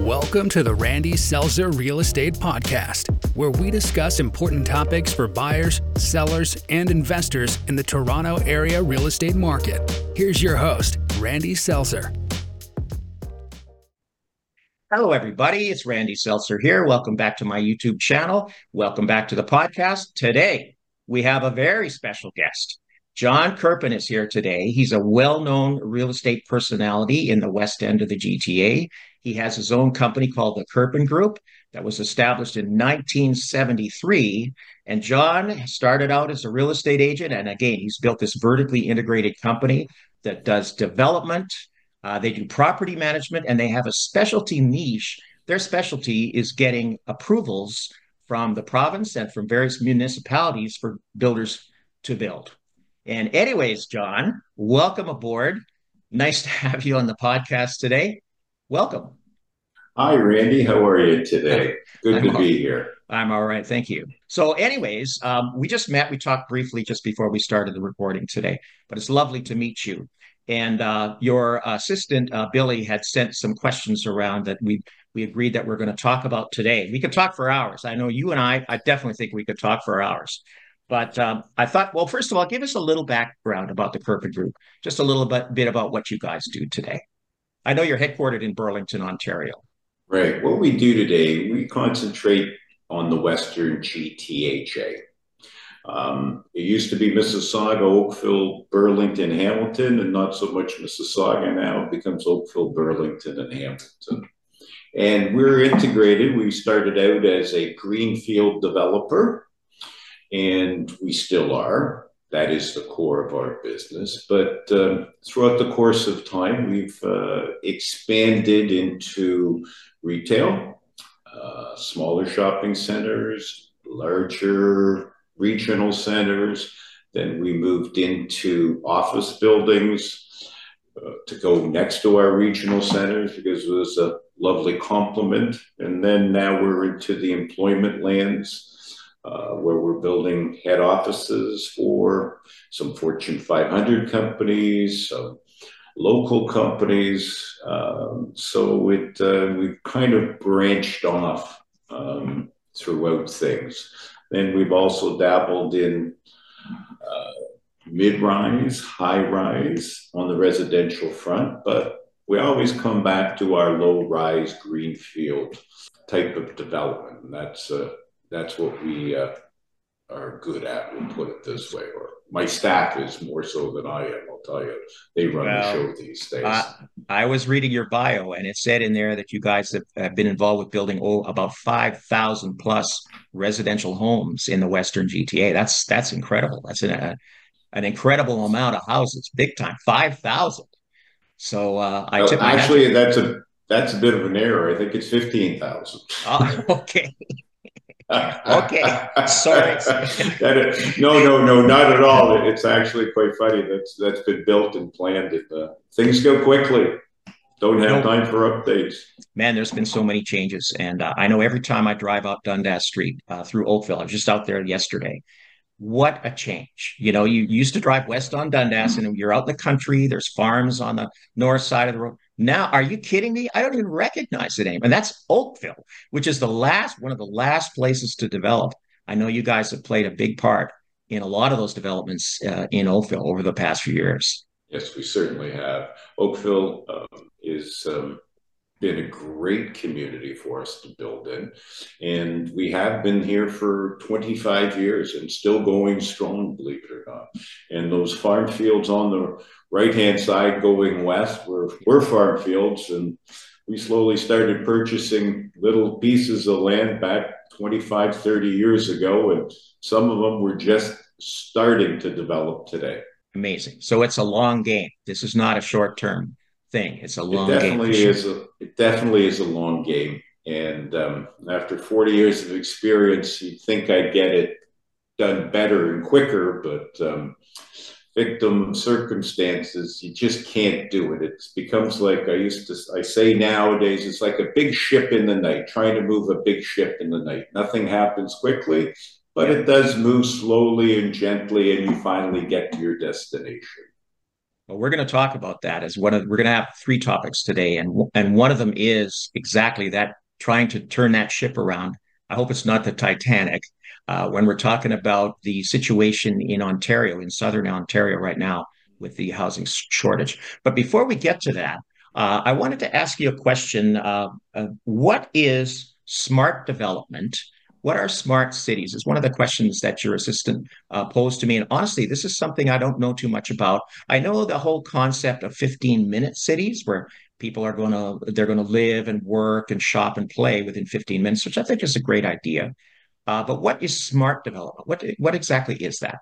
Welcome to the Randy Selzer Real Estate Podcast, where we discuss important topics for buyers, sellers, and investors in the Toronto area real estate market. Here's your host, Randy Selzer. Hello, everybody. It's Randy Selzer here. Welcome back to my YouTube channel. Welcome back to the podcast. Today, we have a very special guest. John Krpan is here today. He's a well known real estate personality in the West End of the GTA. He has his own company called the Krpan Group that was established in 1973. And John started out as a real estate agent. And again, he's built this vertically integrated company that does development, uh, they do property management, and they have a specialty niche. Their specialty is getting approvals from the province and from various municipalities for builders to build. And, anyways, John, welcome aboard. Nice to have you on the podcast today. Welcome. Hi, Randy. How are you today? Good to be here. I'm all right. Thank you. So, anyways, um, we just met. We talked briefly just before we started the recording today, but it's lovely to meet you. And uh, your assistant, uh, Billy, had sent some questions around that we we agreed that we're going to talk about today. We could talk for hours. I know you and I, I definitely think we could talk for hours. But um, I thought, well, first of all, give us a little background about the Krpan Group, just a little bit, bit about what you guys do today. I know you're headquartered in Burlington, Ontario. Right. What we do today, we concentrate on the Western GTHA. Um, it used to be Mississauga, Oakville, Burlington, Hamilton, and not so much Mississauga now. It becomes Oakville, Burlington, and Hamilton. And we're integrated. We started out as a greenfield developer and we still are. That is the core of our business. But um, throughout the course of time, we've uh, expanded into retail, uh, smaller shopping centers, larger regional centers. Then we moved into office buildings uh, to go next to our regional centers because it was a lovely complement. And then now we're into the employment lands where we're building head offices for some Fortune 500 companies, some local companies. Um, so it uh, we've kind of branched off um, throughout things. Then we've also dabbled in uh, mid-rise, high-rise on the residential front, but we always come back to our low-rise greenfield type of development. And that's uh, that's what we uh, are good at. We'll put it this way. Or my staff is more so than I am. I'll tell you, they run well, the show these days. Uh, I was reading your bio, and it said in there that you guys have, have been involved with building oh, about five thousand plus residential homes in the Western GTA. That's that's incredible. That's an uh, an incredible amount of houses, big time. Five thousand. So uh, I well, actually that's a that's a bit of an error. I think it's fifteen thousand. Oh, okay okay, sorry. no, no, no, not at all. It's actually quite funny. That's that's been built and planned. Uh, things go quickly. Don't have time for updates. Man, there's been so many changes, and uh, I know every time I drive up Dundas Street uh, through Oakville, I was just out there yesterday. What a change! You know, you used to drive west on Dundas, and you're out in the country. There's farms on the north side of the road now, are you kidding me? I don't even recognize the name. And that's Oakville, which is the last, one of the last places to develop. I know you guys have played a big part in a lot of those developments uh, in Oakville over the past few years. Yes, we certainly have. Oakville um, is um, been a great community for us to build in. And we have been here for 25 years and still going strong, believe it or not. And those farm fields on the right hand side going west were, were farm fields. And we slowly started purchasing little pieces of land back 25, 30 years ago. And some of them were just starting to develop today. Amazing. So it's a long game. This is not a short term thing. It's a long it definitely game. Is a, it definitely is a long game. And um, after 40 years of experience, you'd think I'd get it done better and quicker, but um, victim circumstances, you just can't do it. It becomes like I used to, I say nowadays, it's like a big ship in the night, trying to move a big ship in the night. Nothing happens quickly, but it does move slowly and gently, and you finally get to your destination. Well, we're going to talk about that as one of we're going to have three topics today, and and one of them is exactly that trying to turn that ship around. I hope it's not the Titanic. Uh, when we're talking about the situation in Ontario, in southern Ontario right now, with the housing shortage. But before we get to that, uh, I wanted to ask you a question. Uh, uh what is smart development? What are smart cities? Is one of the questions that your assistant uh, posed to me. And honestly, this is something I don't know too much about. I know the whole concept of 15 minute cities where people are going to they're going to live and work and shop and play within 15 minutes which i think is a great idea uh, but what is smart development what what exactly is that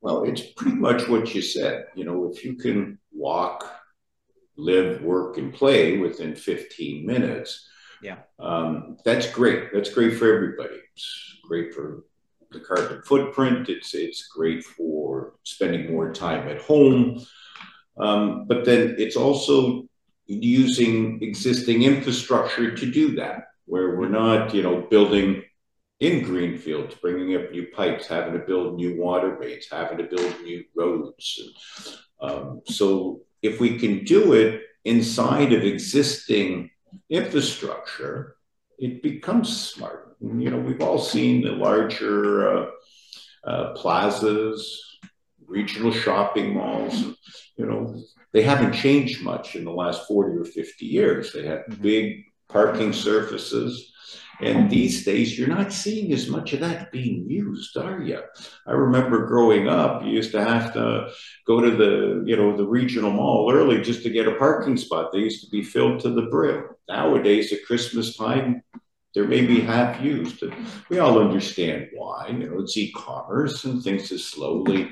well it's pretty much what you said you know if you can walk live work and play within 15 minutes yeah. Um, that's great. That's great for everybody. It's great for the carbon footprint. It's it's great for spending more time at home. Um, but then it's also using existing infrastructure to do that, where we're not, you know, building in greenfields, bringing up new pipes, having to build new water having to build new roads. Um, so if we can do it inside of existing infrastructure, it becomes smart. You know, we've all seen the larger uh, uh, plazas, regional shopping malls. You know, they haven't changed much in the last 40 or 50 years. They have mm-hmm. big parking surfaces and these days, you're not seeing as much of that being used, are you? I remember growing up, you used to have to go to the, you know, the regional mall early just to get a parking spot. They used to be filled to the brim. Nowadays, at Christmas time, they're maybe half used. And we all understand why. You know, it's e-commerce and things have slowly,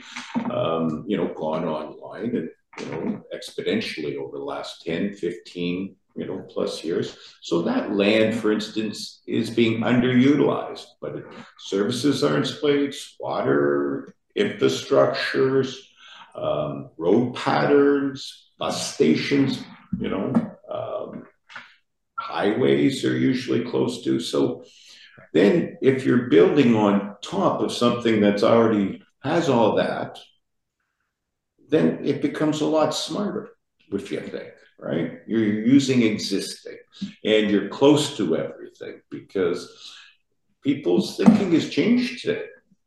um, you know, gone online and, you know, exponentially over the last 10, 15, you know, plus years. So that land, for instance, is being underutilized, but services are in place, water infrastructures, um, road patterns, bus stations, you know, um, highways are usually close to. So then if you're building on top of something that's already has all that, then it becomes a lot smarter, if you think right? You're using existing and you're close to everything because people's thinking has changed today.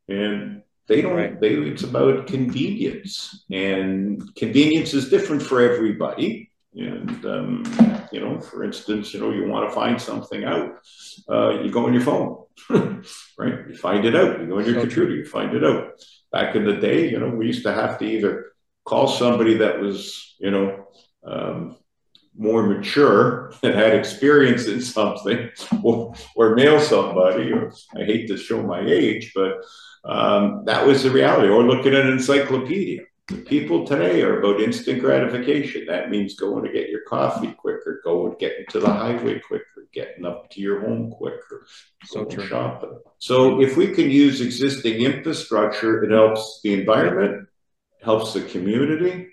And they don't, right. they, it's about convenience. And convenience is different for everybody. And, um, you know, for instance, you know, you want to find something out, uh, you go on your phone, right? You find it out. You go on your so computer, you find it out. Back in the day, you know, we used to have to either call somebody that was, you know, um, more mature that had experience in something or, or mail somebody or i hate to show my age but um, that was the reality. Or look at an encyclopedia. People today are about instant gratification. That means going to get your coffee quicker going getting to the highway quicker getting up to your home quicker so shopping. So if we can use existing infrastructure it helps the environment helps the community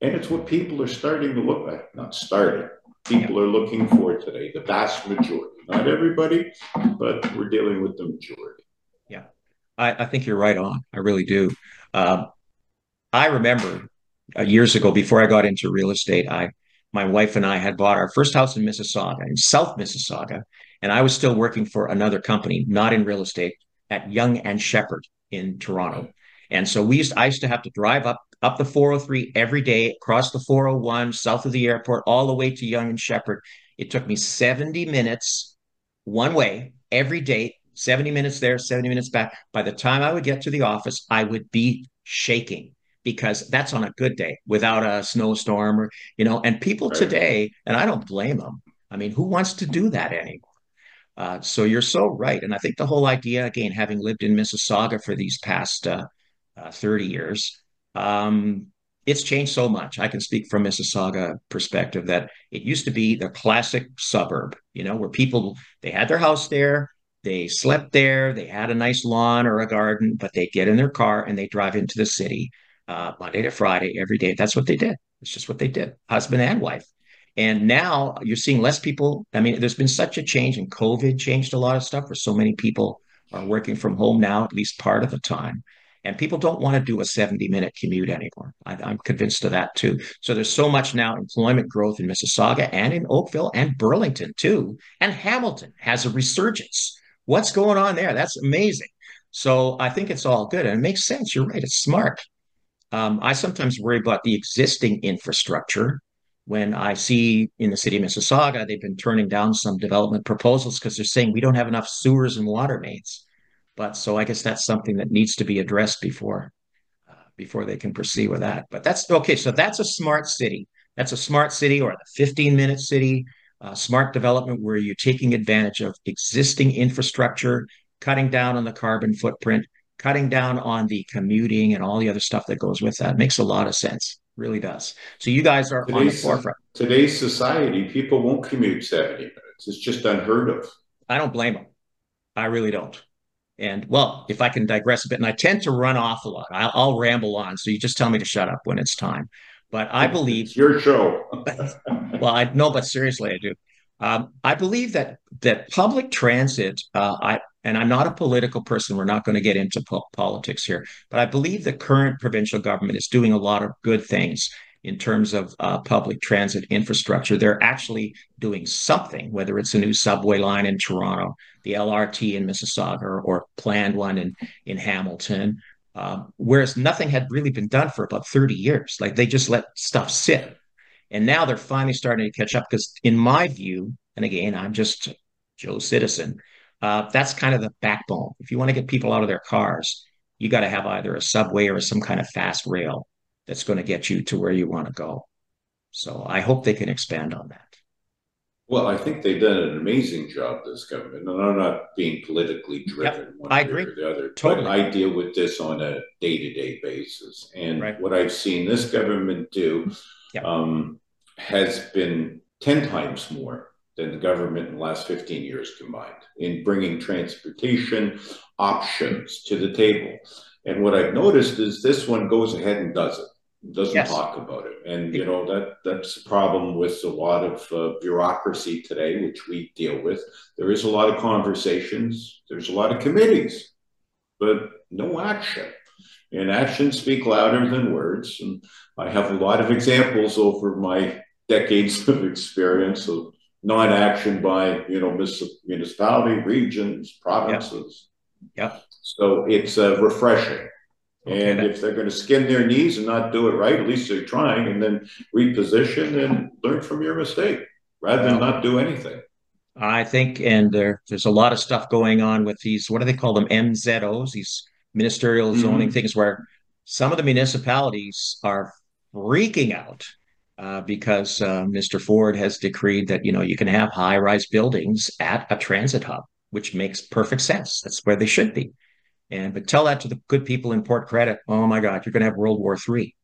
and it's what people are starting to look at, not starting. People are looking for today, the vast majority. Not everybody, but we're dealing with the majority. Yeah, I, I think you're right on. I really do. Um, I remember uh, years ago, before I got into real estate, I my wife and I had bought our first house in Mississauga, in South Mississauga, and I was still working for another company, not in real estate, at Yonge and Sheppard in Toronto. And so we used, I used to have to drive up up the 403 every day, across the 401, south of the airport, all the way to Yonge and Sheppard. It took me 70 minutes one way every day, 70 minutes there, 70 minutes back. By the time I would get to the office, I would be shaking because that's on a good day without a snowstorm or, you know, and people today, and I don't blame them. I mean, who wants to do that anymore? Uh, so you're so right. And I think the whole idea, again, having lived in Mississauga for these past uh, uh, 30 years, um, it's changed so much. I can speak from Mississauga perspective that it used to be the classic suburb, you know, where people they had their house there, they slept there, they had a nice lawn or a garden, but they'd get in their car and they drive into the city uh, Monday to Friday every day. That's what they did. It's just what they did, husband and wife. And now you're seeing less people. I mean, there's been such a change, and COVID changed a lot of stuff where so many people are working from home now, at least part of the time. And people don't want to do a 70 minute commute anymore. I, am convinced of that too. So there's so much now employment growth in Mississauga and in Oakville and Burlington too. And Hamilton has a resurgence. What's going on there? That's amazing. So I think it's all good and it makes sense. You're right. It's smart. Um, I sometimes worry about the existing infrastructure when I see in the city of Mississauga, they've been turning down some development proposals because they're saying we don't have enough sewers and water mains. But so I guess that's something that needs to be addressed before uh, before they can proceed with that. But that's okay. So that's a smart city. That's a smart city or the 15 minute city, uh, smart development where you're taking advantage of existing infrastructure, cutting down on the carbon footprint, cutting down on the commuting and all the other stuff that goes with that. Makes a lot of sense. Really does. So you guys are today's, on the forefront. Today's society, people won't commute 70 minutes. It's just unheard of. I don't blame them. I really don't. And well, if I can digress a bit, and I tend to run off a lot, I'll, I'll ramble on. So you just tell me to shut up when it's time. But I believe it's your show. well, I know, but seriously, I do. Um, I believe that that public transit. Uh, I and I'm not a political person. We're not going to get into po- politics here, but I believe the current provincial government is doing a lot of good things in terms of uh, public transit infrastructure. They're actually doing something, whether it's a new subway line in Toronto, the LRT in Mississauga, or, or planned one in, in Hamilton, uh, whereas nothing had really been done for about 30 years. Like they just let stuff sit. And now they're finally starting to catch up because, in my view, and again, I'm just Joe Citizen, uh, that's kind of the backbone. If you want to get people out of their cars, you got to have either a subway or some kind of fast rail that's going to get you to where you want to go. So I hope they can expand on that. Well, I think they've done an amazing job, this government. And I'm not being politically driven yep, one I agree. or the other. Totally. But I deal with this on a day to day basis. And right. what I've seen this government do yep. um, has been 10 times more than the government in the last 15 years combined in bringing transportation options to the table. And what I've noticed is this one goes ahead and does it doesn't yes. talk about it. And you know that that's a problem with a lot of uh, bureaucracy today, which we deal with. There is a lot of conversations. There's a lot of committees, but no action. And actions speak louder than words. And I have a lot of examples over my decades of experience of non-action by you know municipality, regions, provinces. Yeah. So it's uh, refreshing. Okay. And if they're going to skin their knees and not do it right, at least they're trying, and then reposition and learn from your mistake rather than not do anything. I think, and there, there's a lot of stuff going on with these. What do they call them? MZOs, these ministerial mm-hmm. zoning mm-hmm. things, where some of the municipalities are freaking out uh, because uh, Mr. Ford has decreed that you know you can have high-rise buildings at a transit hub, which makes perfect sense. That's where they should be. And but tell that to the good people in Port Credit. Oh my God, you're going to have World War III.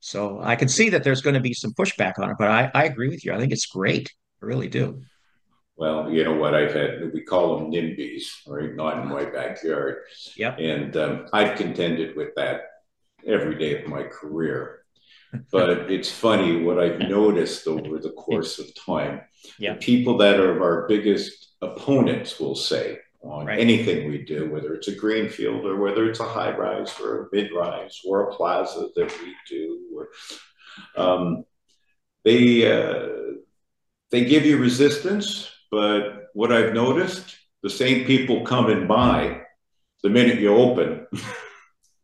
So I can see that there's going to be some pushback on it, but I, I agree with you. I think it's great. I really do. Well, you know what I've had, we call them NIMBYs, right? Not in my backyard. Yep. And um, I've contended with that every day of my career. But it's funny what I've noticed over the course of time. Yeah. people that are our biggest opponents will say, on right. anything we do, whether it's a greenfield or whether it's a high rise or a mid rise or a plaza that we do. Or, um, they uh, they give you resistance, but what I've noticed, the same people come and buy the minute you open.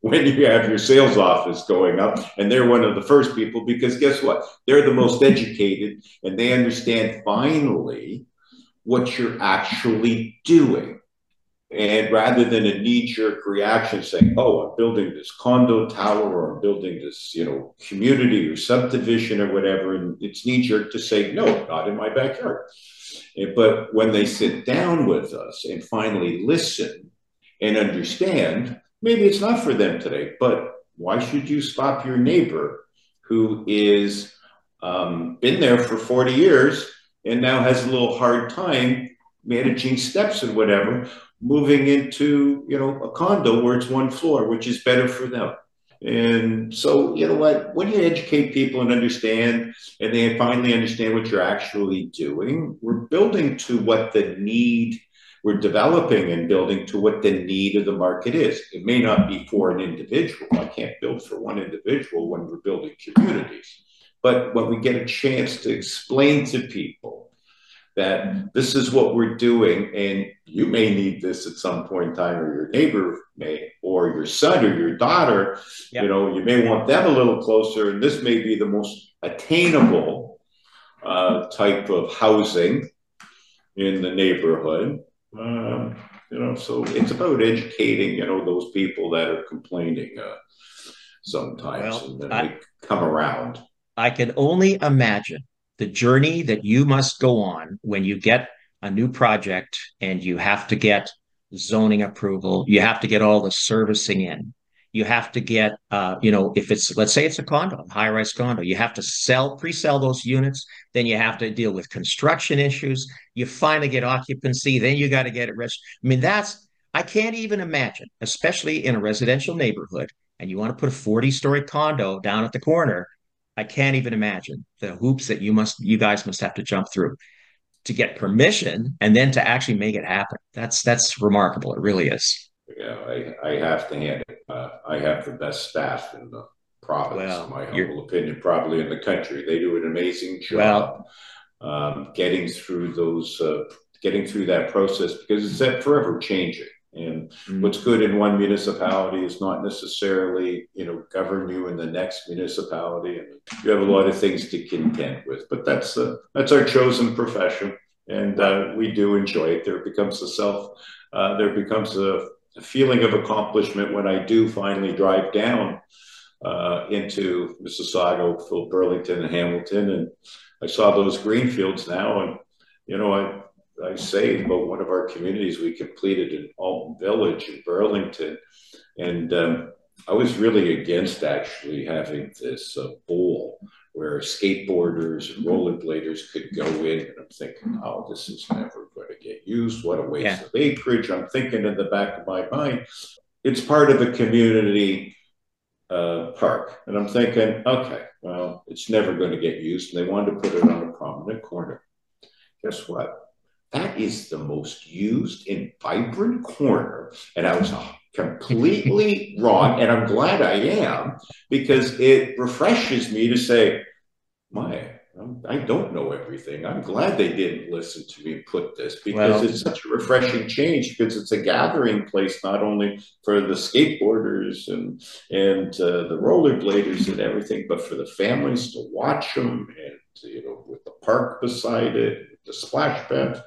when you have your sales office going up and they're one of the first people because guess what they're the most educated and they understand finally what you're actually doing and rather than a knee-jerk reaction saying, "Oh, I'm building this condo tower or I'm building this, you know, community or subdivision or whatever," and it's knee-jerk to say, "No, not in my backyard." But when they sit down with us and finally listen and understand, maybe it's not for them today, but why should you stop your neighbor who is um, been there for 40 years and now has a little hard time managing steps and whatever moving into you know a condo where it's one floor, which is better for them. And so, you know what? When you educate people and understand, and they finally understand what you're actually doing, we're building to what the need, we're developing and building to what the need of the market is. It may not be for an individual. I can't build for one individual when we're building communities. But when we get a chance to explain to people that this is what we're doing, and you may need this at some point in time, or your neighbor may, or your son or your daughter, yep. you know, you may want them a little closer, and this may be the most attainable uh, type of housing in the neighborhood. Um, you know, so it's about educating, you know, those people that are complaining uh, sometimes, well, and then I, they come around. I can only imagine the journey that you must go on when you get a new project and you have to get zoning approval, you have to get all the servicing in, you have to get uh, you know if it's let's say it's a condo high rise condo you have to sell pre-sell those units then you have to deal with construction issues you finally get occupancy then you got to get it rest i mean that's i can't even imagine especially in a residential neighborhood and you want to put a 40 story condo down at the corner i can't even imagine the hoops that you must you guys must have to jump through to get permission and then to actually make it happen that's that's remarkable it really is yeah, I, I have to hand it. Uh, I have the best staff in the province, well, my humble opinion, probably in the country. They do an amazing job well, um, getting through those, uh, getting through that process because it's that forever changing. And mm-hmm. what's good in one municipality is not necessarily, you know, govern you in the next municipality. And you have a lot of things to contend with. But that's uh, that's our chosen profession, and uh, we do enjoy it. There becomes a self, uh, there becomes a a feeling of accomplishment when I do finally drive down uh, into Mississauga, Oakville, Burlington, and Hamilton, and I saw those green fields now, and you know, I I say about one of our communities we completed in Alton Village in Burlington, and um, I was really against actually having this uh, bowl where skateboarders and rollerbladers could go in. And I'm thinking, oh, this is never going to get used. What a waste yeah. of acreage. I'm thinking in the back of my mind, it's part of a community uh, park. And I'm thinking, okay, well, it's never going to get used. And they wanted to put it on a prominent corner. Guess what? That is the most used and vibrant corner. And I was completely wrong. And I'm glad I am because it refreshes me to say, my, I don't know everything. I'm glad they didn't listen to me put this because well, it's such a refreshing change because it's a gathering place not only for the skateboarders and and uh, the rollerbladers and everything, but for the families to watch them and you know with the park beside it, the splash pad.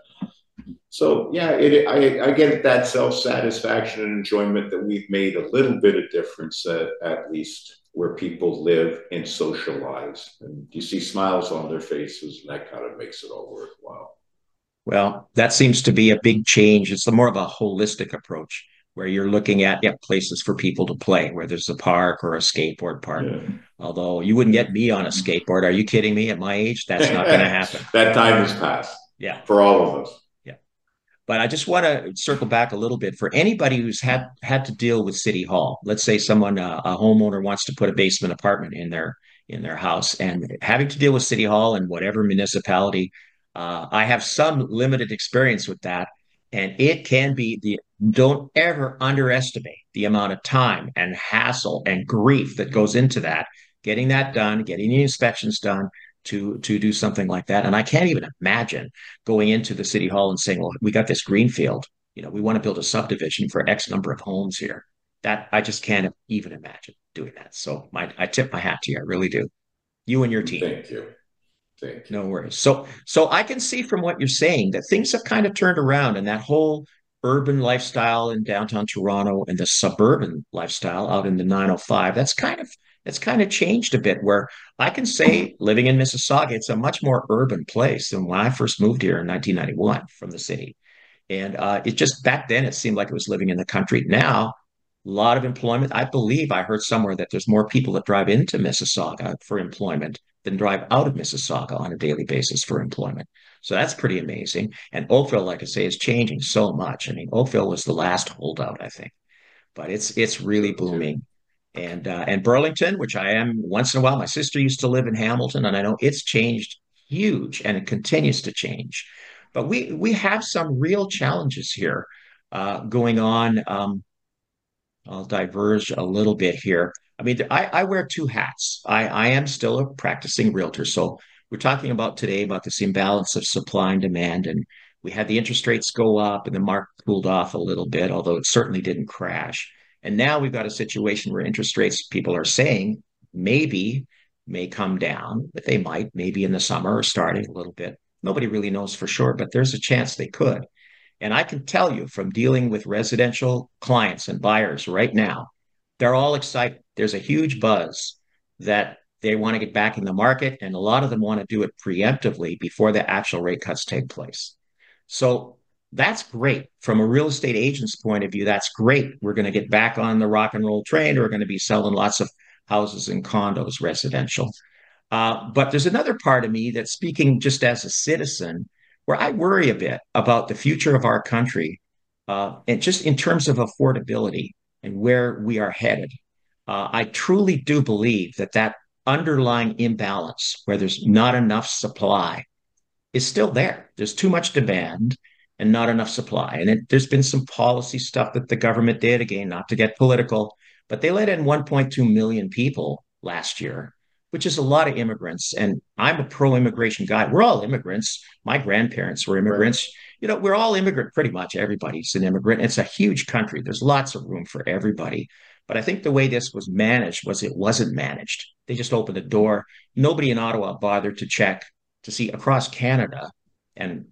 So yeah, it, I, I get that self satisfaction and enjoyment that we've made a little bit of difference at, at least where people live and socialize. And you see smiles on their faces, and that kind of makes it all worthwhile. Well, that seems to be a big change. It's more of a holistic approach where you're looking at yeah, places for people to play, where there's a park or a skateboard park. Yeah. Although you wouldn't get me on a skateboard. Are you kidding me? At my age, that's not going to happen. that time has passed. Yeah. For all of us. But I just want to circle back a little bit for anybody who's had had to deal with City Hall. Let's say someone, uh, a homeowner, wants to put a basement apartment in their in their house, and having to deal with City Hall and whatever municipality. Uh, I have some limited experience with that, and it can be the. Don't ever underestimate the amount of time and hassle and grief that goes into that. Getting that done, getting the inspections done, to to do something like that. And I can't even imagine going into the city hall and saying, "Well, we got this greenfield. You know, we want to build a subdivision for X number of homes here." That I just can't even imagine doing that. So my I tip my hat to you. I really do. You and your team. Thank you. Thank you. No worries. So so I can see from what you're saying that things have kind of turned around and that whole urban lifestyle in downtown Toronto and the suburban lifestyle out in the 905 that's kind of it's kind of changed a bit where I can say living in Mississauga, it's a much more urban place than when I first moved here in 1991 from the city. And uh, it just back then it seemed like it was living in the country. Now, a lot of employment. I believe I heard somewhere that there's more people that drive into Mississauga for employment than drive out of Mississauga on a daily basis for employment. So that's pretty amazing. And Oakville, like I say, is changing so much. I mean, Oakville was the last holdout, I think, but it's it's really booming and uh, and Burlington, which I am once in a while. My sister used to live in Hamilton, and I know it's changed huge, and it continues to change. But we we have some real challenges here uh, going on. Um, I'll diverge a little bit here. I mean, I, I wear two hats. I, I am still a practicing realtor. So we're talking about today about this imbalance of supply and demand. And we had the interest rates go up and the market cooled off a little bit, although it certainly didn't crash. And now we've got a situation where interest rates, people are saying maybe may come down, but they might, maybe in the summer or starting a little bit. Nobody really knows for sure, but there's a chance they could. And I can tell you from dealing with residential clients and buyers right now, they're all excited. There's a huge buzz that they want to get back in the market, and a lot of them want to do it preemptively before the actual rate cuts take place. So that's great. From a real estate agent's point of view, that's great. We're going to get back on the rock and roll train. We're going to be selling lots of houses and condos, residential. Uh, but there's another part of me that's speaking just as a citizen where I worry a bit about the future of our country, uh, and just in terms of affordability and where we are headed. Uh, I truly do believe that that underlying imbalance, where there's not enough supply, is still there. There's too much demand and not enough supply. And it, there's been some policy stuff that the government did, again, not to get political, but they let in 1.2 million people last year which is a lot of immigrants. And I'm a pro immigration guy. We're all immigrants. My grandparents were immigrants. Right. You know, we're all immigrant, pretty much. Everybody's an immigrant. It's a huge country. There's lots of room for everybody. But I think the way this was managed was it wasn't managed. They just opened the door. Nobody in Ottawa bothered to check to see across Canada and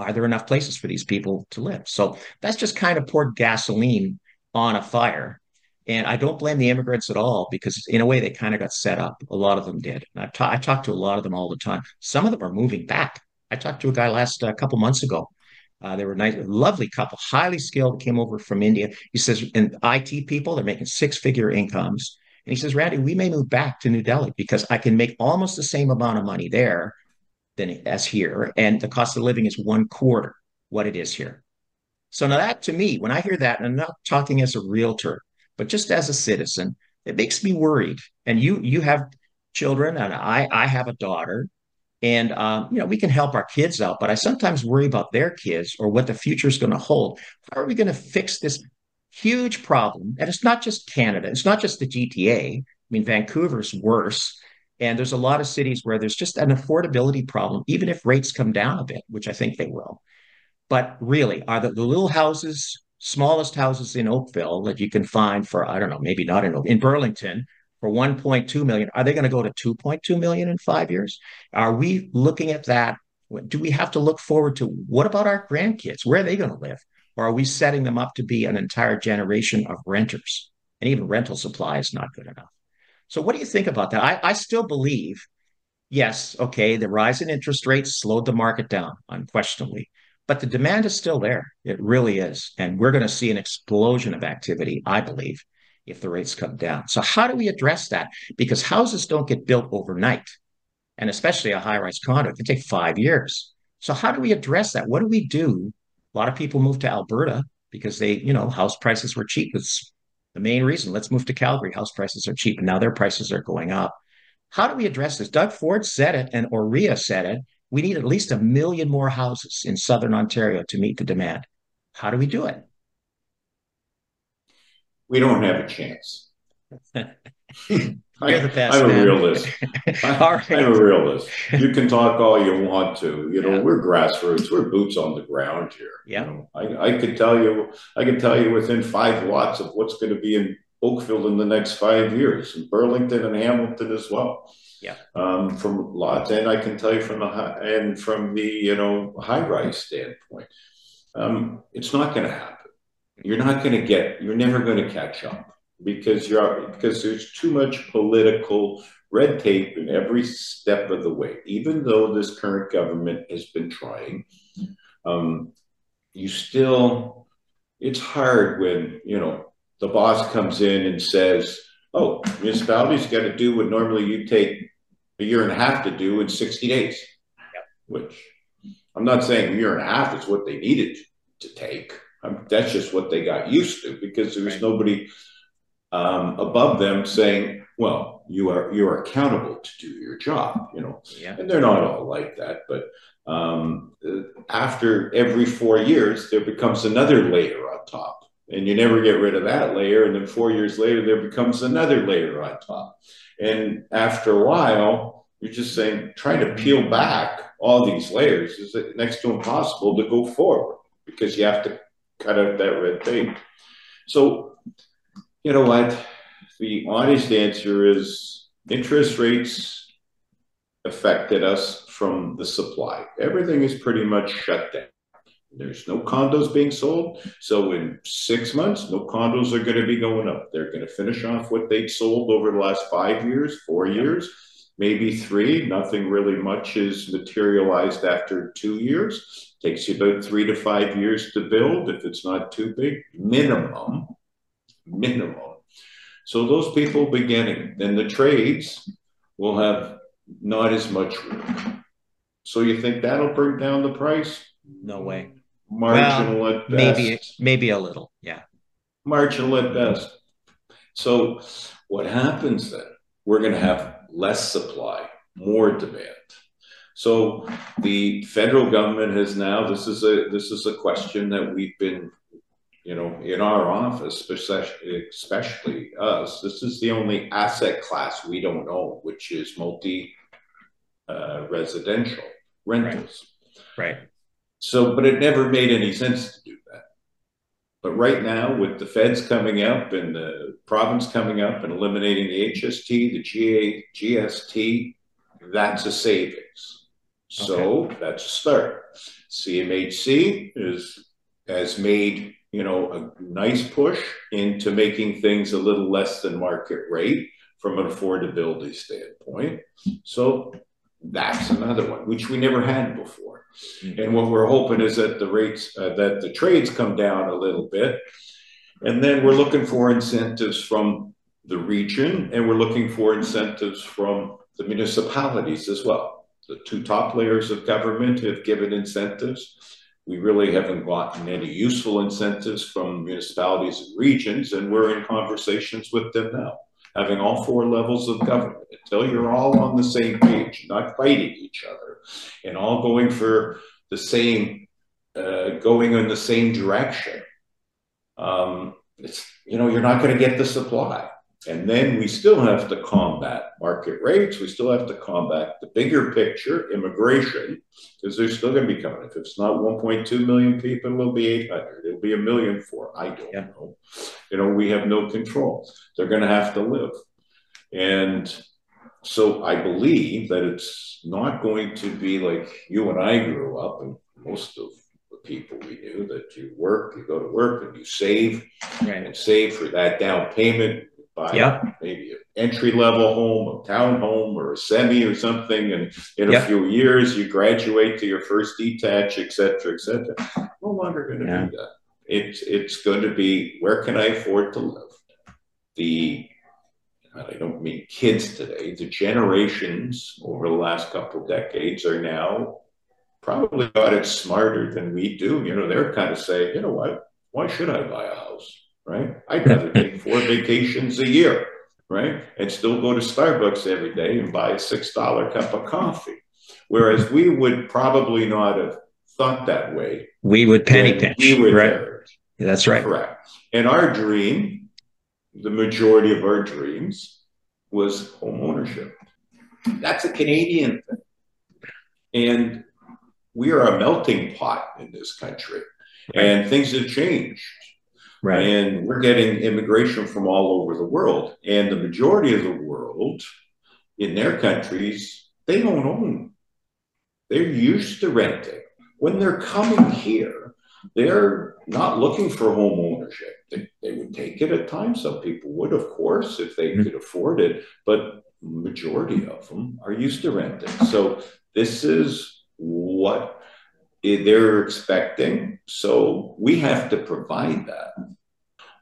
are there enough places for these people to live? So that's just kind of poured gasoline on a fire. And I don't blame the immigrants at all because, in a way, they kind of got set up. A lot of them did. I've ta- I talked to a lot of them all the time. Some of them are moving back. I talked to a guy last uh, couple months ago. Uh, they were nice, lovely couple, highly skilled, came over from India. He says, and IT people, they're making six figure incomes. And he says, Randy, we may move back to New Delhi because I can make almost the same amount of money there than as here. And the cost of living is one quarter what it is here. So now that to me, when I hear that, and I'm not talking as a realtor, but just as a citizen, it makes me worried. And you you have children, and I I have a daughter, and um, you know we can help our kids out, but I sometimes worry about their kids or what the future is going to hold. How are we going to fix this huge problem? And it's not just Canada. It's not just the GTA. I mean, Vancouver's worse. And there's a lot of cities where there's just an affordability problem, even if rates come down a bit, which I think they will. But really, are the, the little houses smallest houses in Oakville that you can find for, I don't know, maybe not in, in Burlington for 1.2 million. Are they going to go to 2.2 million in five years? Are we looking at that? Do we have to look forward to what about our grandkids? Where are they going to live? Or are we setting them up to be an entire generation of renters? And even rental supply is not good enough. So, what do you think about that? I, I still believe, yes, okay, the rise in interest rates slowed the market down, unquestionably. But the demand is still there. It really is. And we're going to see an explosion of activity, I believe, if the rates come down. So, how do we address that? Because houses don't get built overnight, and especially a high rise condo, it can take five years. So, how do we address that? What do we do? A lot of people move to Alberta because they, you know, house prices were cheap. It's the main reason. Let's move to Calgary. House prices are cheap, and now their prices are going up. How do we address this? Doug Ford said it, and OREA said it we need at least a million more houses in Southern Ontario to meet the demand. How do we do it? We don't have a chance. I, am a realist. I, right. I'm a realist. You can talk all you want to. You know, yeah. we're grassroots. We're boots on the ground here. Yeah. You know, I, I could tell you. I can tell you within five watts of what's going to be in Oakville in the next five years, and Burlington and Hamilton as well. Yeah. Um, from lots, and I can tell you from the high, and from the you know high rise standpoint, um, it's not going to happen. You're not going to get. You're never going to catch up because you're because there's too much political red tape in every step of the way. Even though this current government has been trying, um, you still. It's hard when you know the boss comes in and says, "Oh, municipalities got to do what normally you take a year and a half to do in 60 days, yep. which I'm not saying a year and a half is what they needed to take. Um, that's just what they got used to because there was right. nobody um, above them saying, well, you are you are accountable to do your job, you know. Yeah. And they're not all like that, but Um, after every four years, there becomes another layer on top, and you never get rid of that layer. And then four years later, there becomes another layer on top. And after a while, you're just saying, trying to peel back all these layers is next to impossible to go forward because you have to cut out that red tape. So, you know what? The honest answer is interest rates affected us from the supply. Everything is pretty much shut down. There's no condos being sold. So in six months, no condos are going to be going up. They're going to finish off what they'd sold over the last five years, four years, maybe three. Nothing really much is materialized after two years. Takes you about three to five years to build if it's not too big, minimum, minimum. So those people beginning, then the trades will have not as much work. So you think that'll bring down the price? No way. Marginal well, at best. Maybe maybe a little, yeah. Marginal at best. So what happens then? We're going to have less supply, more demand. So the federal government has now this is a this is a question that we've been you know in our office especially, especially us this is the only asset class we don't own which is multi uh, residential rentals. Right. right. So, but it never made any sense to do that. But right now, with the feds coming up and the province coming up and eliminating the HST, the GA, GST, that's a savings. So okay. that's a start. CMHC is has made you know a nice push into making things a little less than market rate from an affordability standpoint. So that's another one, which we never had before. Mm-hmm. And what we're hoping is that the rates, uh, that the trades come down a little bit. And then we're looking for incentives from the region and we're looking for incentives from the municipalities as well. The two top layers of government have given incentives. We really haven't gotten any useful incentives from municipalities and regions, and we're in conversations with them now having all four levels of government until you're all on the same page, not fighting each other, and all going for the same, uh, going in the same direction. Um, it's you know you're not going to get the supply. And then we still have to combat market rates. We still have to combat the bigger picture, immigration, because they're still going to be coming. If it's not 1.2 million people, it'll be 800. It'll be a million for. I don't yeah. know. You know, we have no control. They're going to have to live. And so I believe that it's not going to be like you and I grew up, and most of the people we knew that you work, you go to work, and you save, right. and save for that down payment buy yeah. maybe an entry level home, a town home, or a semi or something, and in a few years you graduate to your first detach, et cetera, et cetera. No longer going to yeah. be that. It's it's going to be where can I afford to live? The I don't mean kids today. The generations over the last couple decades are now probably got it smarter than we do. You know, they're kind of saying, you know what? Why should I buy a house? Right? I'd rather take four vacations a year, right? And still go to Starbucks every day and buy a $6 cup of coffee. Whereas we would probably not have thought that way. We would penny pinch. We were right. There. That's right. Correct. And our dream, the majority of our dreams, was home ownership. That's a Canadian thing. And we are a melting pot in this country. And things have changed. Right. And we're getting immigration from all over the world. And the majority of the world in their countries, they don't own. They're used to renting. When they're coming here, they're not looking for home ownership. They, they would take it at times. Some people would, of course, if they mm-hmm. could afford it. But majority of them are used to renting. So this is what Eh, they're expecting. So we have to provide that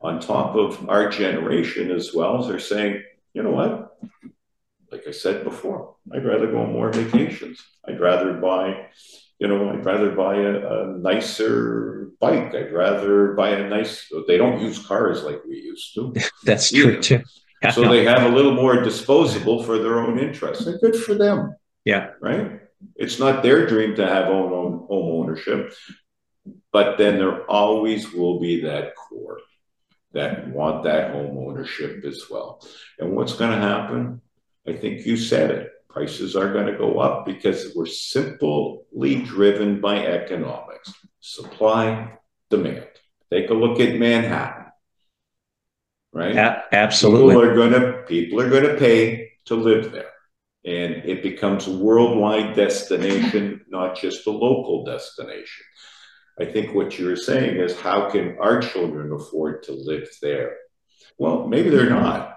on top of our generation as well as they're saying, you know what? Like I said before, I'd rather go on more vacations. I'd rather buy, you know, I'd rather buy a, a nicer bike. I'd rather buy a nice, they don't use cars like we used to. That's true too. so they have a little more disposable for their own interests and good for them. Yeah. Right. It's not their dream to have own, own home ownership, but then there always will be that core that want that home ownership as well. And what's going to happen? I think you said it. Prices are going to go up because we're simply driven by economics, supply, demand. Take a look at Manhattan, right? A- absolutely. People are going to people are going to pay to live there, and it becomes a worldwide destination, not just a local destination. I think what you're saying is how can our children afford to live there? Well, maybe they're not,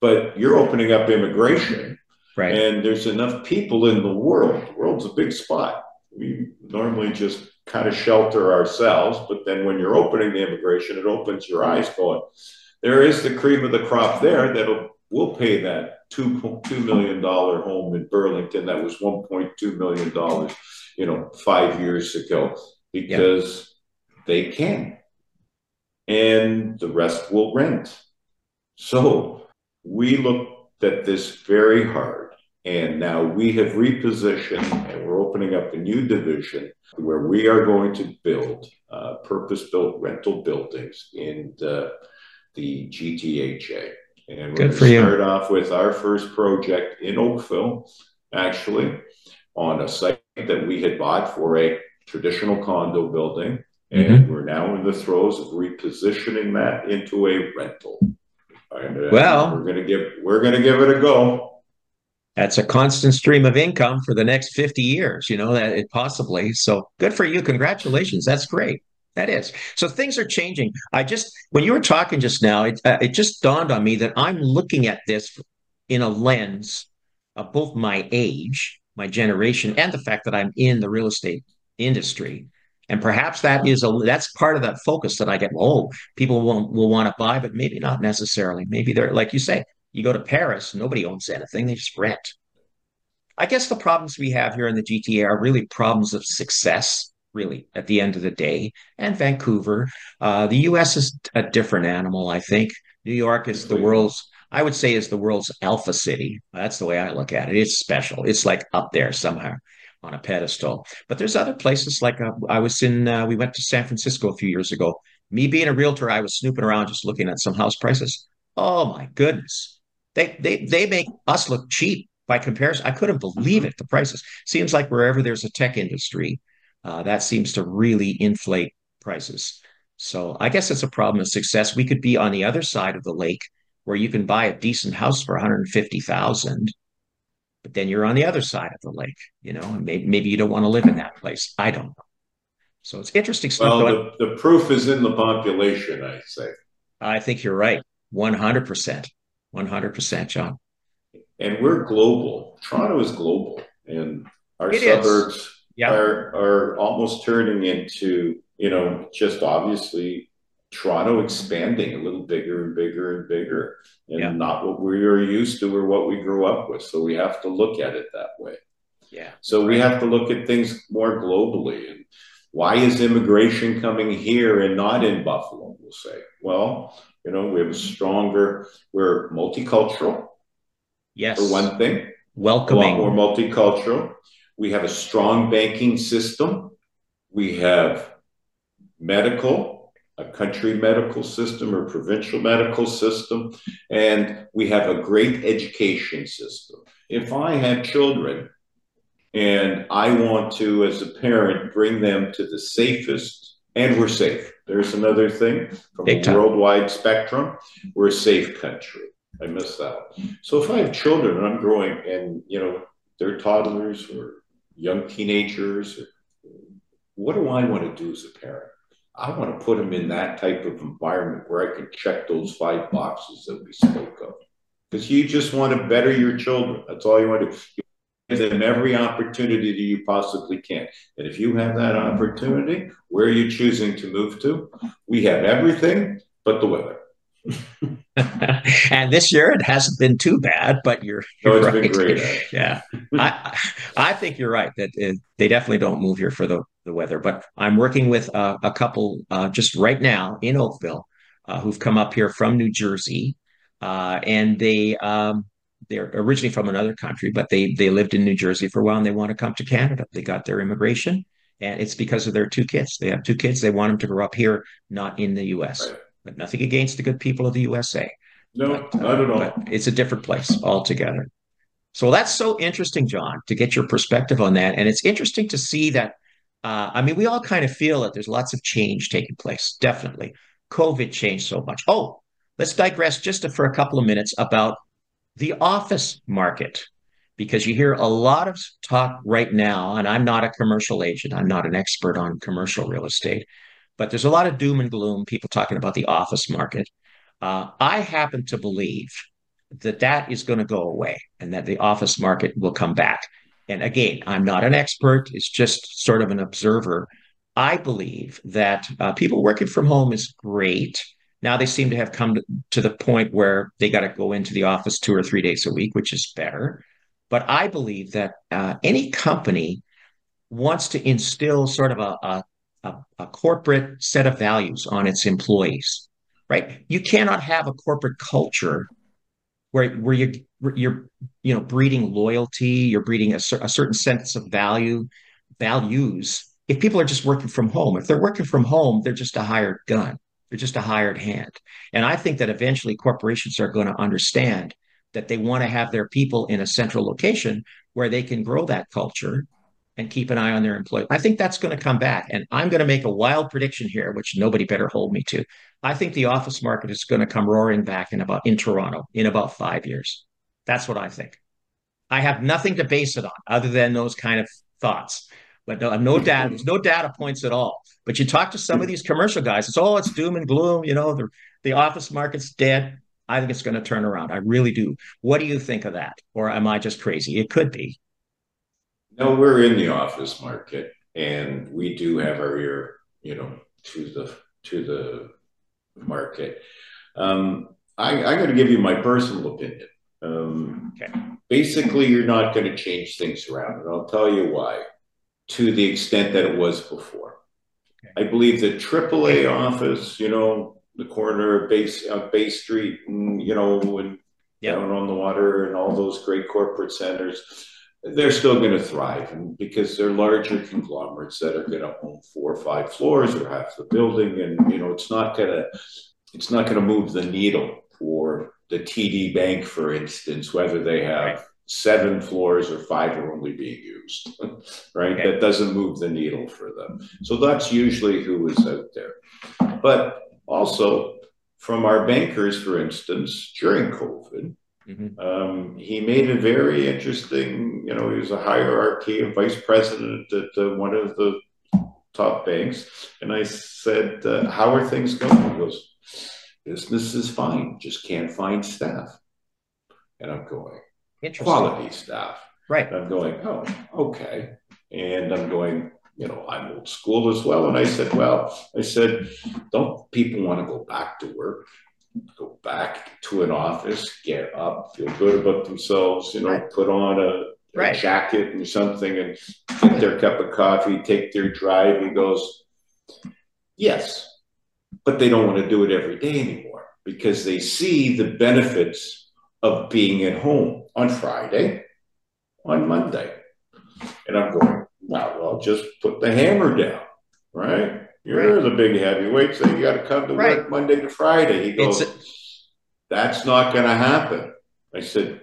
but you're opening up immigration. Right. And there's enough people in the world. The world's a big spot. We normally just kind of shelter ourselves, but then when you're opening the immigration, it opens your eyes going, there is the cream of the crop there that'll will pay that two two million dollar home in Burlington that was 1.2 million dollars, you know, five years ago because they can. And the rest will rent. So we looked at this very hard. And now we have repositioned and we're opening up a new division where we are going to build uh, purpose built rental buildings in the, the GTHA. And we're going to start off with our first project in Oakville, actually, on a site that we had bought for a traditional condo building, and mm-hmm. we're now in the throes of repositioning that into a rental. And, uh, well, we're gonna give we're gonna give it a go. That's a constant stream of income for the next fifty years. You know that it possibly. So good for you. Congratulations. That's great. That is. So things are changing. I just when you were talking just now, it uh, it just dawned on me that I'm looking at this in a lens of both my age, my generation, and the fact that I'm in the real estate industry. And perhaps that is a that's part of that focus that I get. Oh, people will will want to buy, but maybe not necessarily. Maybe they're like you say, you go to Paris, nobody owns anything; they just rent. I guess the problems we have here in the GTA are really problems of success. Really, at the end of the day, and Vancouver, uh, the U.S. is a different animal. I think New York is the world's I would say is the world's alpha city. That's the way I look at it. It's special. It's like up there somehow on a pedestal. But there's other places like uh, I was in, uh, we went to San Francisco a few years ago. Me being a realtor, I was snooping around just looking at some house prices. Oh my goodness. They, they, they make us look cheap by comparison. I couldn't believe it. The prices seems like wherever there's a tech industry, uh, that seems to really inflate prices. So I guess it's a problem of success. We could be on the other side of the lake where you can buy a decent house for 150,000 but then you're on the other side of the lake, you know, and maybe, maybe you don't want to live in that place. I don't know. So it's interesting stuff. Well, the, the proof is in the population, I say. I think you're right. 100%. 100%, John. And we're global. Toronto is global. And our it suburbs yep. are, are almost turning into, you know, just obviously Toronto expanding a little bigger and bigger and bigger, and yeah. not what we are used to or what we grew up with. So we have to look at it that way. Yeah. So we have to look at things more globally. And why is immigration coming here and not in Buffalo? We'll say. Well, you know, we have a stronger. We're multicultural. Yes. For one thing, welcoming. A lot more multicultural. We have a strong banking system. We have medical a country medical system or provincial medical system, and we have a great education system. If I have children and I want to, as a parent, bring them to the safest, and we're safe. There's another thing from Big a worldwide spectrum, we're a safe country. I miss that. So if I have children and I'm growing and, you know, they're toddlers or young teenagers, what do I want to do as a parent? I want to put them in that type of environment where I can check those five boxes that we spoke of. Because you just want to better your children. That's all you want to do. Give them every opportunity that you possibly can. And if you have that opportunity, where are you choosing to move to? We have everything but the weather. and this year it hasn't been too bad, but you're, you're oh, right. great. yeah, I I think you're right that it, they definitely don't move here for the the weather. But I'm working with a, a couple uh, just right now in Oakville uh, who've come up here from New Jersey, uh, and they um, they're originally from another country, but they they lived in New Jersey for a while and they want to come to Canada. They got their immigration, and it's because of their two kids. They have two kids. They want them to grow up here, not in the U.S. Right. Nothing against the good people of the USA. No, but, uh, not at all. it's a different place altogether. So that's so interesting, John, to get your perspective on that. And it's interesting to see that. Uh, I mean, we all kind of feel that there's lots of change taking place. Definitely, COVID changed so much. Oh, let's digress just for a couple of minutes about the office market because you hear a lot of talk right now, and I'm not a commercial agent, I'm not an expert on commercial real estate, but there's a lot of doom and gloom, people talking about the office market. Uh, I happen to believe that that is going to go away and that the office market will come back. And again, I'm not an expert, it's just sort of an observer. I believe that uh, people working from home is great. Now they seem to have come to, the point where they got to go into the office two or three days a week, which is better. But I believe that uh, any company wants to instill sort of a, a, a corporate set of values on its employees, right? You cannot have a corporate culture where where you you're you know breeding loyalty, you're breeding a, a certain sense of value, values. If people are just working from home, if they're working from home, they're just a hired gun. They're just a hired hand. And I think that eventually corporations are going to understand that they want to have their people in a central location where they can grow that culture and keep an eye on their employees. I think that's going to come back. And I'm going to make a wild prediction here, which nobody better hold me to. I think the office market is going to come roaring back in about in Toronto in about five years. That's what I think. I have nothing to base it on other than those kind of thoughts. But no, no data, there's no data points at all. But you talk to some of these commercial guys, it's oh, it's doom and gloom, you know, the, the office market's dead. I think it's going to turn around. I really do. What do you think of that? Or am I just crazy? It could be. No, we're in the office market and we do have our ear, you know, to the to the market. Um, I, I'm going to give you my personal opinion. Um, okay. Basically, you're not going to change things around, and I'll tell you why. To the extent that it was before, okay. I believe the AAA office, you know, the corner of Bay, uh, Bay Street, and, you know, and yep. down on the water, and all those great corporate centers they're still going to thrive and because they're larger conglomerates that are going to own four or five floors or half the building and you know it's not going to it's not going to move the needle for the TD Bank for instance whether they have seven floors or five are only being used right? Okay. that doesn't move the needle for them. So that's usually who is out there. But also from our bankers for instance during covid Mm-hmm. Um, he made a very interesting, you know, he was a hierarchy, a vice president at uh, one of the top banks. And I said, uh, How are things going? He goes, Business is fine, just can't find staff. And I'm going, Quality staff. Right. And I'm going, Oh, okay. And I'm going, you know, I'm old school as well. And I said, Well, I said, Don't people want to go back to work? Go back to an office, get up, feel good about themselves, you know, right. put on a, a right. jacket and something and get their cup of coffee, take their drive. He goes, Yes, but they don't want to do it every day anymore because they see the benefits of being at home on Friday, on Monday. And I'm going, well, I'll just put the hammer down, right? You're right. the big heavyweight, so you got to come to right. work Monday to Friday. He goes, a- That's not going to happen. I said,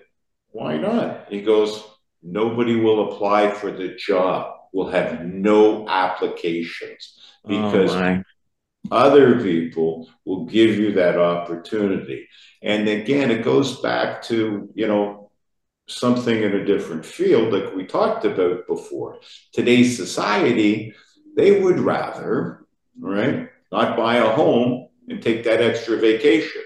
Why not? He goes, Nobody will apply for the job. We'll have no applications oh, because oh other people will give you that opportunity. And again, it goes back to, you know, something in a different field like we talked about before. Today's society, they would rather right? Not buy a home and take that extra vacation.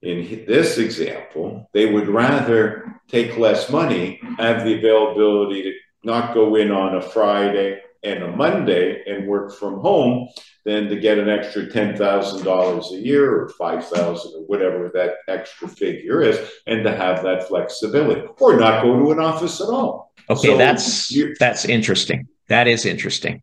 In this example, they would rather take less money, have the availability to not go in on a Friday and a Monday and work from home than to get an extra $10,000 a year or 5,000 or whatever that extra figure is and to have that flexibility or not go to an office at all. Okay, so that's that's interesting. That is interesting.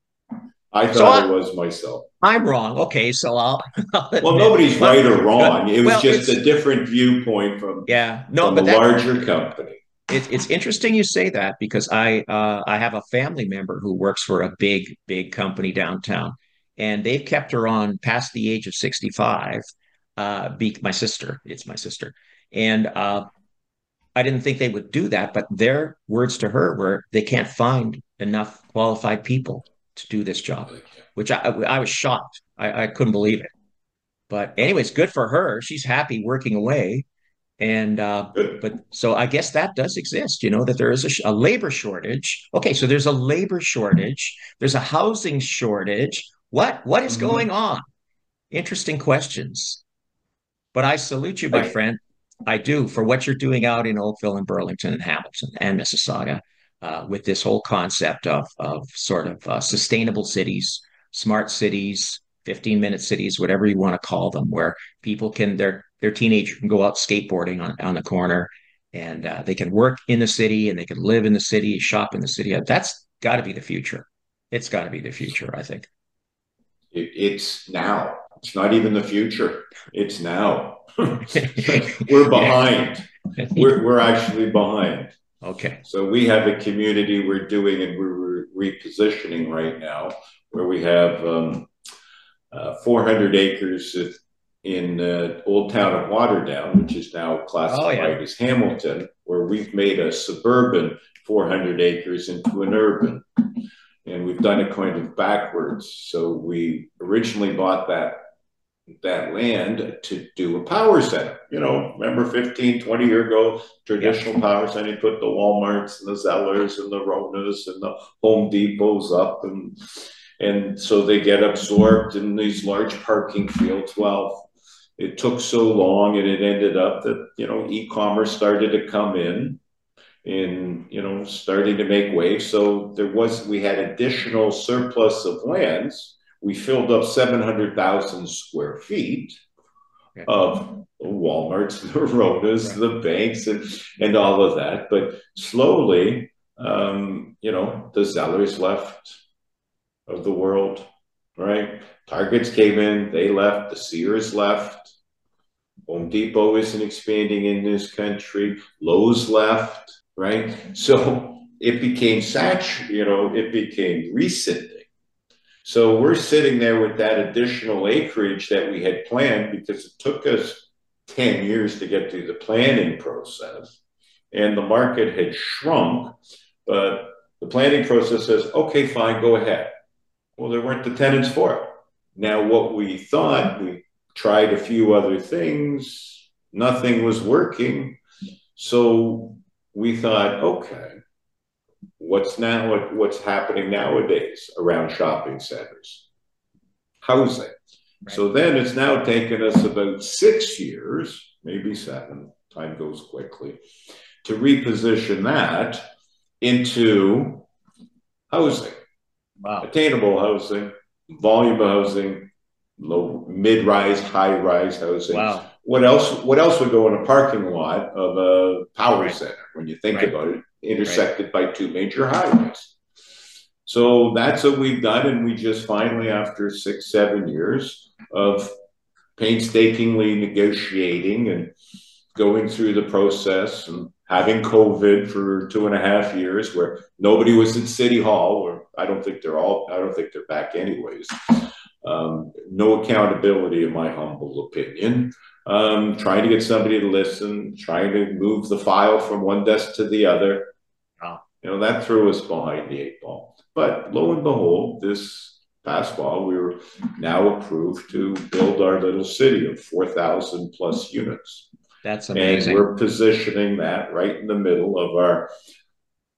I thought so I, it was myself. I'm wrong. Okay, so I'll. I'll well, nobody's right or wrong. It was well, just a different viewpoint from yeah, no, from but a that, larger company. It, it's interesting you say that because I uh, I have a family member who works for a big big company downtown, and they've kept her on past the age of 65. Uh, be my sister, it's my sister, and uh, I didn't think they would do that, but their words to her were they can't find enough qualified people to do this job, which I, I was shocked. I, I couldn't believe it. But anyways, good for her. She's happy working away. And uh, but so I guess that does exist, you know, that there is a, a labor shortage. Okay, so there's a labor shortage. There's a housing shortage. What what is mm-hmm. going on? Interesting questions. But I salute you, my friend. I do for what you're doing out in Oakville and Burlington and Hamilton and Mississauga uh, with this whole concept of, of sort of uh, sustainable cities, smart cities, 15 minute cities, whatever you want to call them, where people can, their, their teenager can go out skateboarding on, on the corner and uh, they can work in the city and they can live in the city, shop in the city. That's got to be the future. It's got to be the future, I think. It, it's now. It's not even the future. It's now. we're behind. We're, we're actually behind. Okay. So we have a community we're doing and we're repositioning right now where we have um, uh, 400 acres in uh, Old Town of Waterdown, which is now classified oh, yeah. as Hamilton, where we've made a suburban 400 acres into an urban. And we've done it kind of backwards. So we originally bought that that land to do a power center. You know, remember 15, 20 years ago, traditional yeah. power center, you put the Walmarts and the Zellers and the Ronas and the Home Depots up and and so they get absorbed in these large parking fields. Well, it took so long and it ended up that, you know, e-commerce started to come in and, you know, starting to make waves. So there was, we had additional surplus of lands we filled up 700,000 square feet of Walmarts, the Ronas, right. the banks, and, and all of that. But slowly, um, you know, the Zellers left of the world, right? Targets came in, they left, the Sears left. Home Depot isn't expanding in this country. Lowe's left, right? So it became saturated, you know, it became recent so we're sitting there with that additional acreage that we had planned because it took us 10 years to get through the planning process. And the market had shrunk, but the planning process says, okay, fine, go ahead. Well, there weren't the tenants for it. Now, what we thought, we tried a few other things, nothing was working. So we thought, okay, What's now what, what's happening nowadays around shopping centers? Housing. Right. So then it's now taken us about six years, maybe seven, time goes quickly, to reposition that into housing. Wow. Attainable housing, volume of housing, low mid-rise, high-rise housing. Wow. What else? What else would go in a parking lot of a power right. center when you think right. about it? intersected right. by two major highways. So that's what we've done. And we just finally, after six, seven years of painstakingly negotiating and going through the process and having COVID for two and a half years where nobody was at City Hall, or I don't think they're all, I don't think they're back anyways. Um, no accountability, in my humble opinion. Um, trying to get somebody to listen, trying to move the file from one desk to the other. You know, that threw us behind the eight ball. But lo and behold, this past fall, we were now approved to build our little city of 4,000 plus units. That's amazing. And we're positioning that right in the middle of our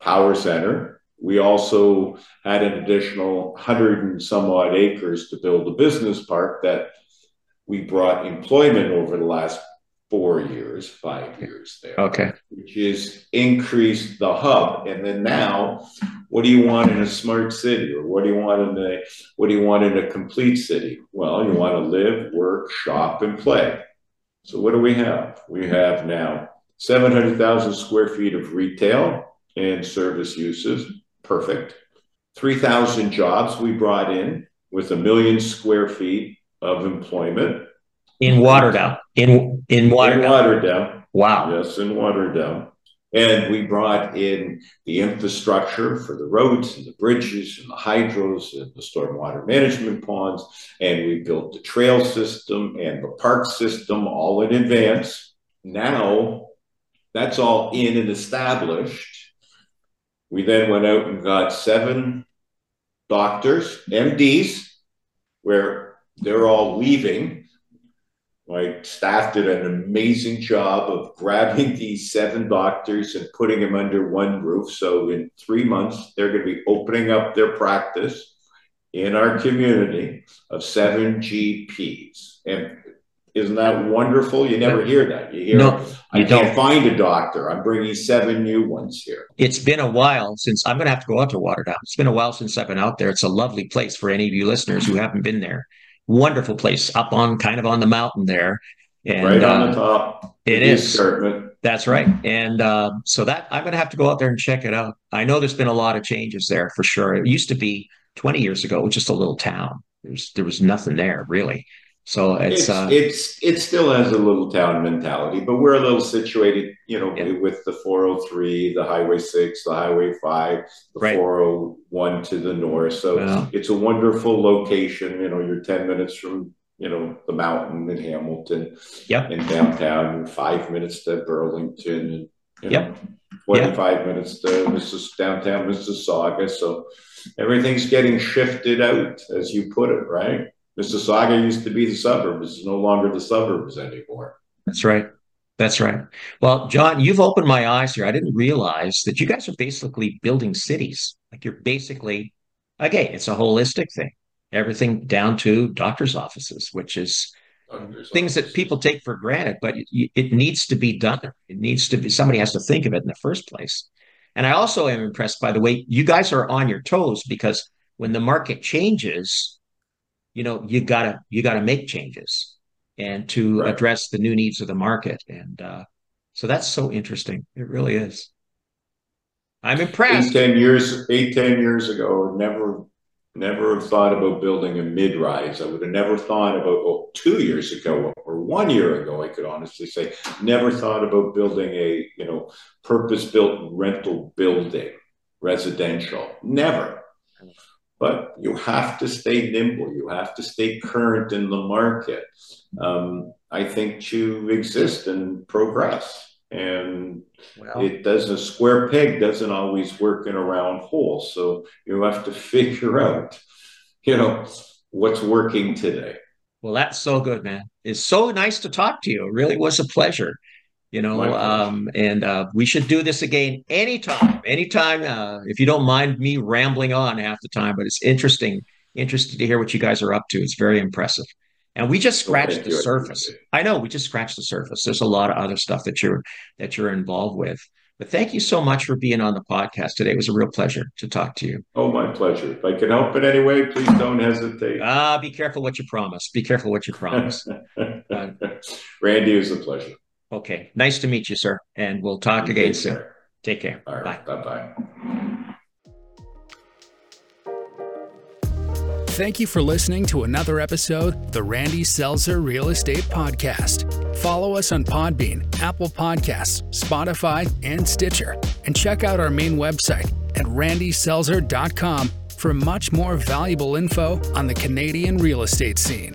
power center. We also had an additional 100 and some odd acres to build a business park that we brought employment over the last four years, five years there. Okay. Which is increase the hub. And then now, what do you want in a smart city? Or what do you want in a what do you want in a complete city? Well, you want to live, work, shop, and play. So what do we have? We have now 700,000 square feet of retail and service uses. Perfect. 3,000 jobs we brought in with a million square feet of employment. In Waterdown. In in Waterdown. In Waterdown. Wow. Yes, in Waterdown. And we brought in the infrastructure for the roads and the bridges and the hydros and the stormwater management ponds. And we built the trail system and the park system all in advance. Now that's all in and established. We then went out and got seven doctors, MDs, where they're all leaving my staff did an amazing job of grabbing these seven doctors and putting them under one roof. So in three months, they're going to be opening up their practice in our community of seven GPs. And isn't that wonderful? You never hear that. You hear, no, I can't don't. find a doctor. I'm bringing seven new ones here. It's been a while since I'm going to have to go out to Waterdown. It's been a while since I've been out there. It's a lovely place for any of you listeners who haven't been there wonderful place up on kind of on the mountain there. And, right on uh, the top. It is. Escarpment. That's right. And uh, so that I'm going to have to go out there and check it out. I know there's been a lot of changes there for sure. It used to be 20 years ago, was just a little town. There's there was nothing there really. So it's it's, uh, it's it still has a little town mentality, but we're a little situated, you know, yeah. with the 403, the Highway 6, the Highway 5, the right. 401 to the north. So it's a wonderful location. You know, you're 10 minutes from you know the mountain in Hamilton, yep. in downtown, five minutes to Burlington, and you know, yep. 25 yep. minutes to Mrs. downtown Mississauga. So everything's getting shifted out, as you put it, right? Mississauga used to be the suburbs. It's no longer the suburbs anymore. That's right. That's right. Well, John, you've opened my eyes here. I didn't realize that you guys are basically building cities. Like you're basically, okay, it's a holistic thing. Everything down to doctor's offices, which is doctor's things office. that people take for granted, but it, it needs to be done. It needs to be, somebody has to think of it in the first place. And I also am impressed by the way you guys are on your toes because when the market changes, you know you gotta you gotta make changes and to right. address the new needs of the market. And uh, so that's so interesting. It really is. I'm impressed. eight, 10 years eight ten years ago never never have thought about building a mid-rise. I would have never thought about well, two years ago or one year ago i could honestly say never thought about building a you know purpose-built rental building residential. Never but you have to stay nimble. You have to stay current in the market. Um, I think to exist and progress. And well, it does a square peg doesn't always work in a round hole. So you have to figure out, you know, what's working today. Well, that's so good, man. It's so nice to talk to you. It really was a pleasure you know um, and uh, we should do this again anytime anytime uh, if you don't mind me rambling on half the time but it's interesting interested to hear what you guys are up to it's very impressive and we just scratched the surface i know we just scratched the surface there's a lot of other stuff that you're that you're involved with but thank you so much for being on the podcast today. It was a real pleasure to talk to you. Oh, my pleasure. If I can help in any way, please don't hesitate. Ah, be careful what you promise. Be careful what you promise. uh, Randy, it was a pleasure. Okay. Nice to meet you, sir. And we'll talk again soon. Take care. All right. Bye. Bye Thank you for listening to another episode of the Randy Selzer Real Estate Podcast. Follow us on Podbean, Apple Podcasts, Spotify, and Stitcher. And check out our main website at randyselzer.com for much more valuable info on the Canadian real estate scene.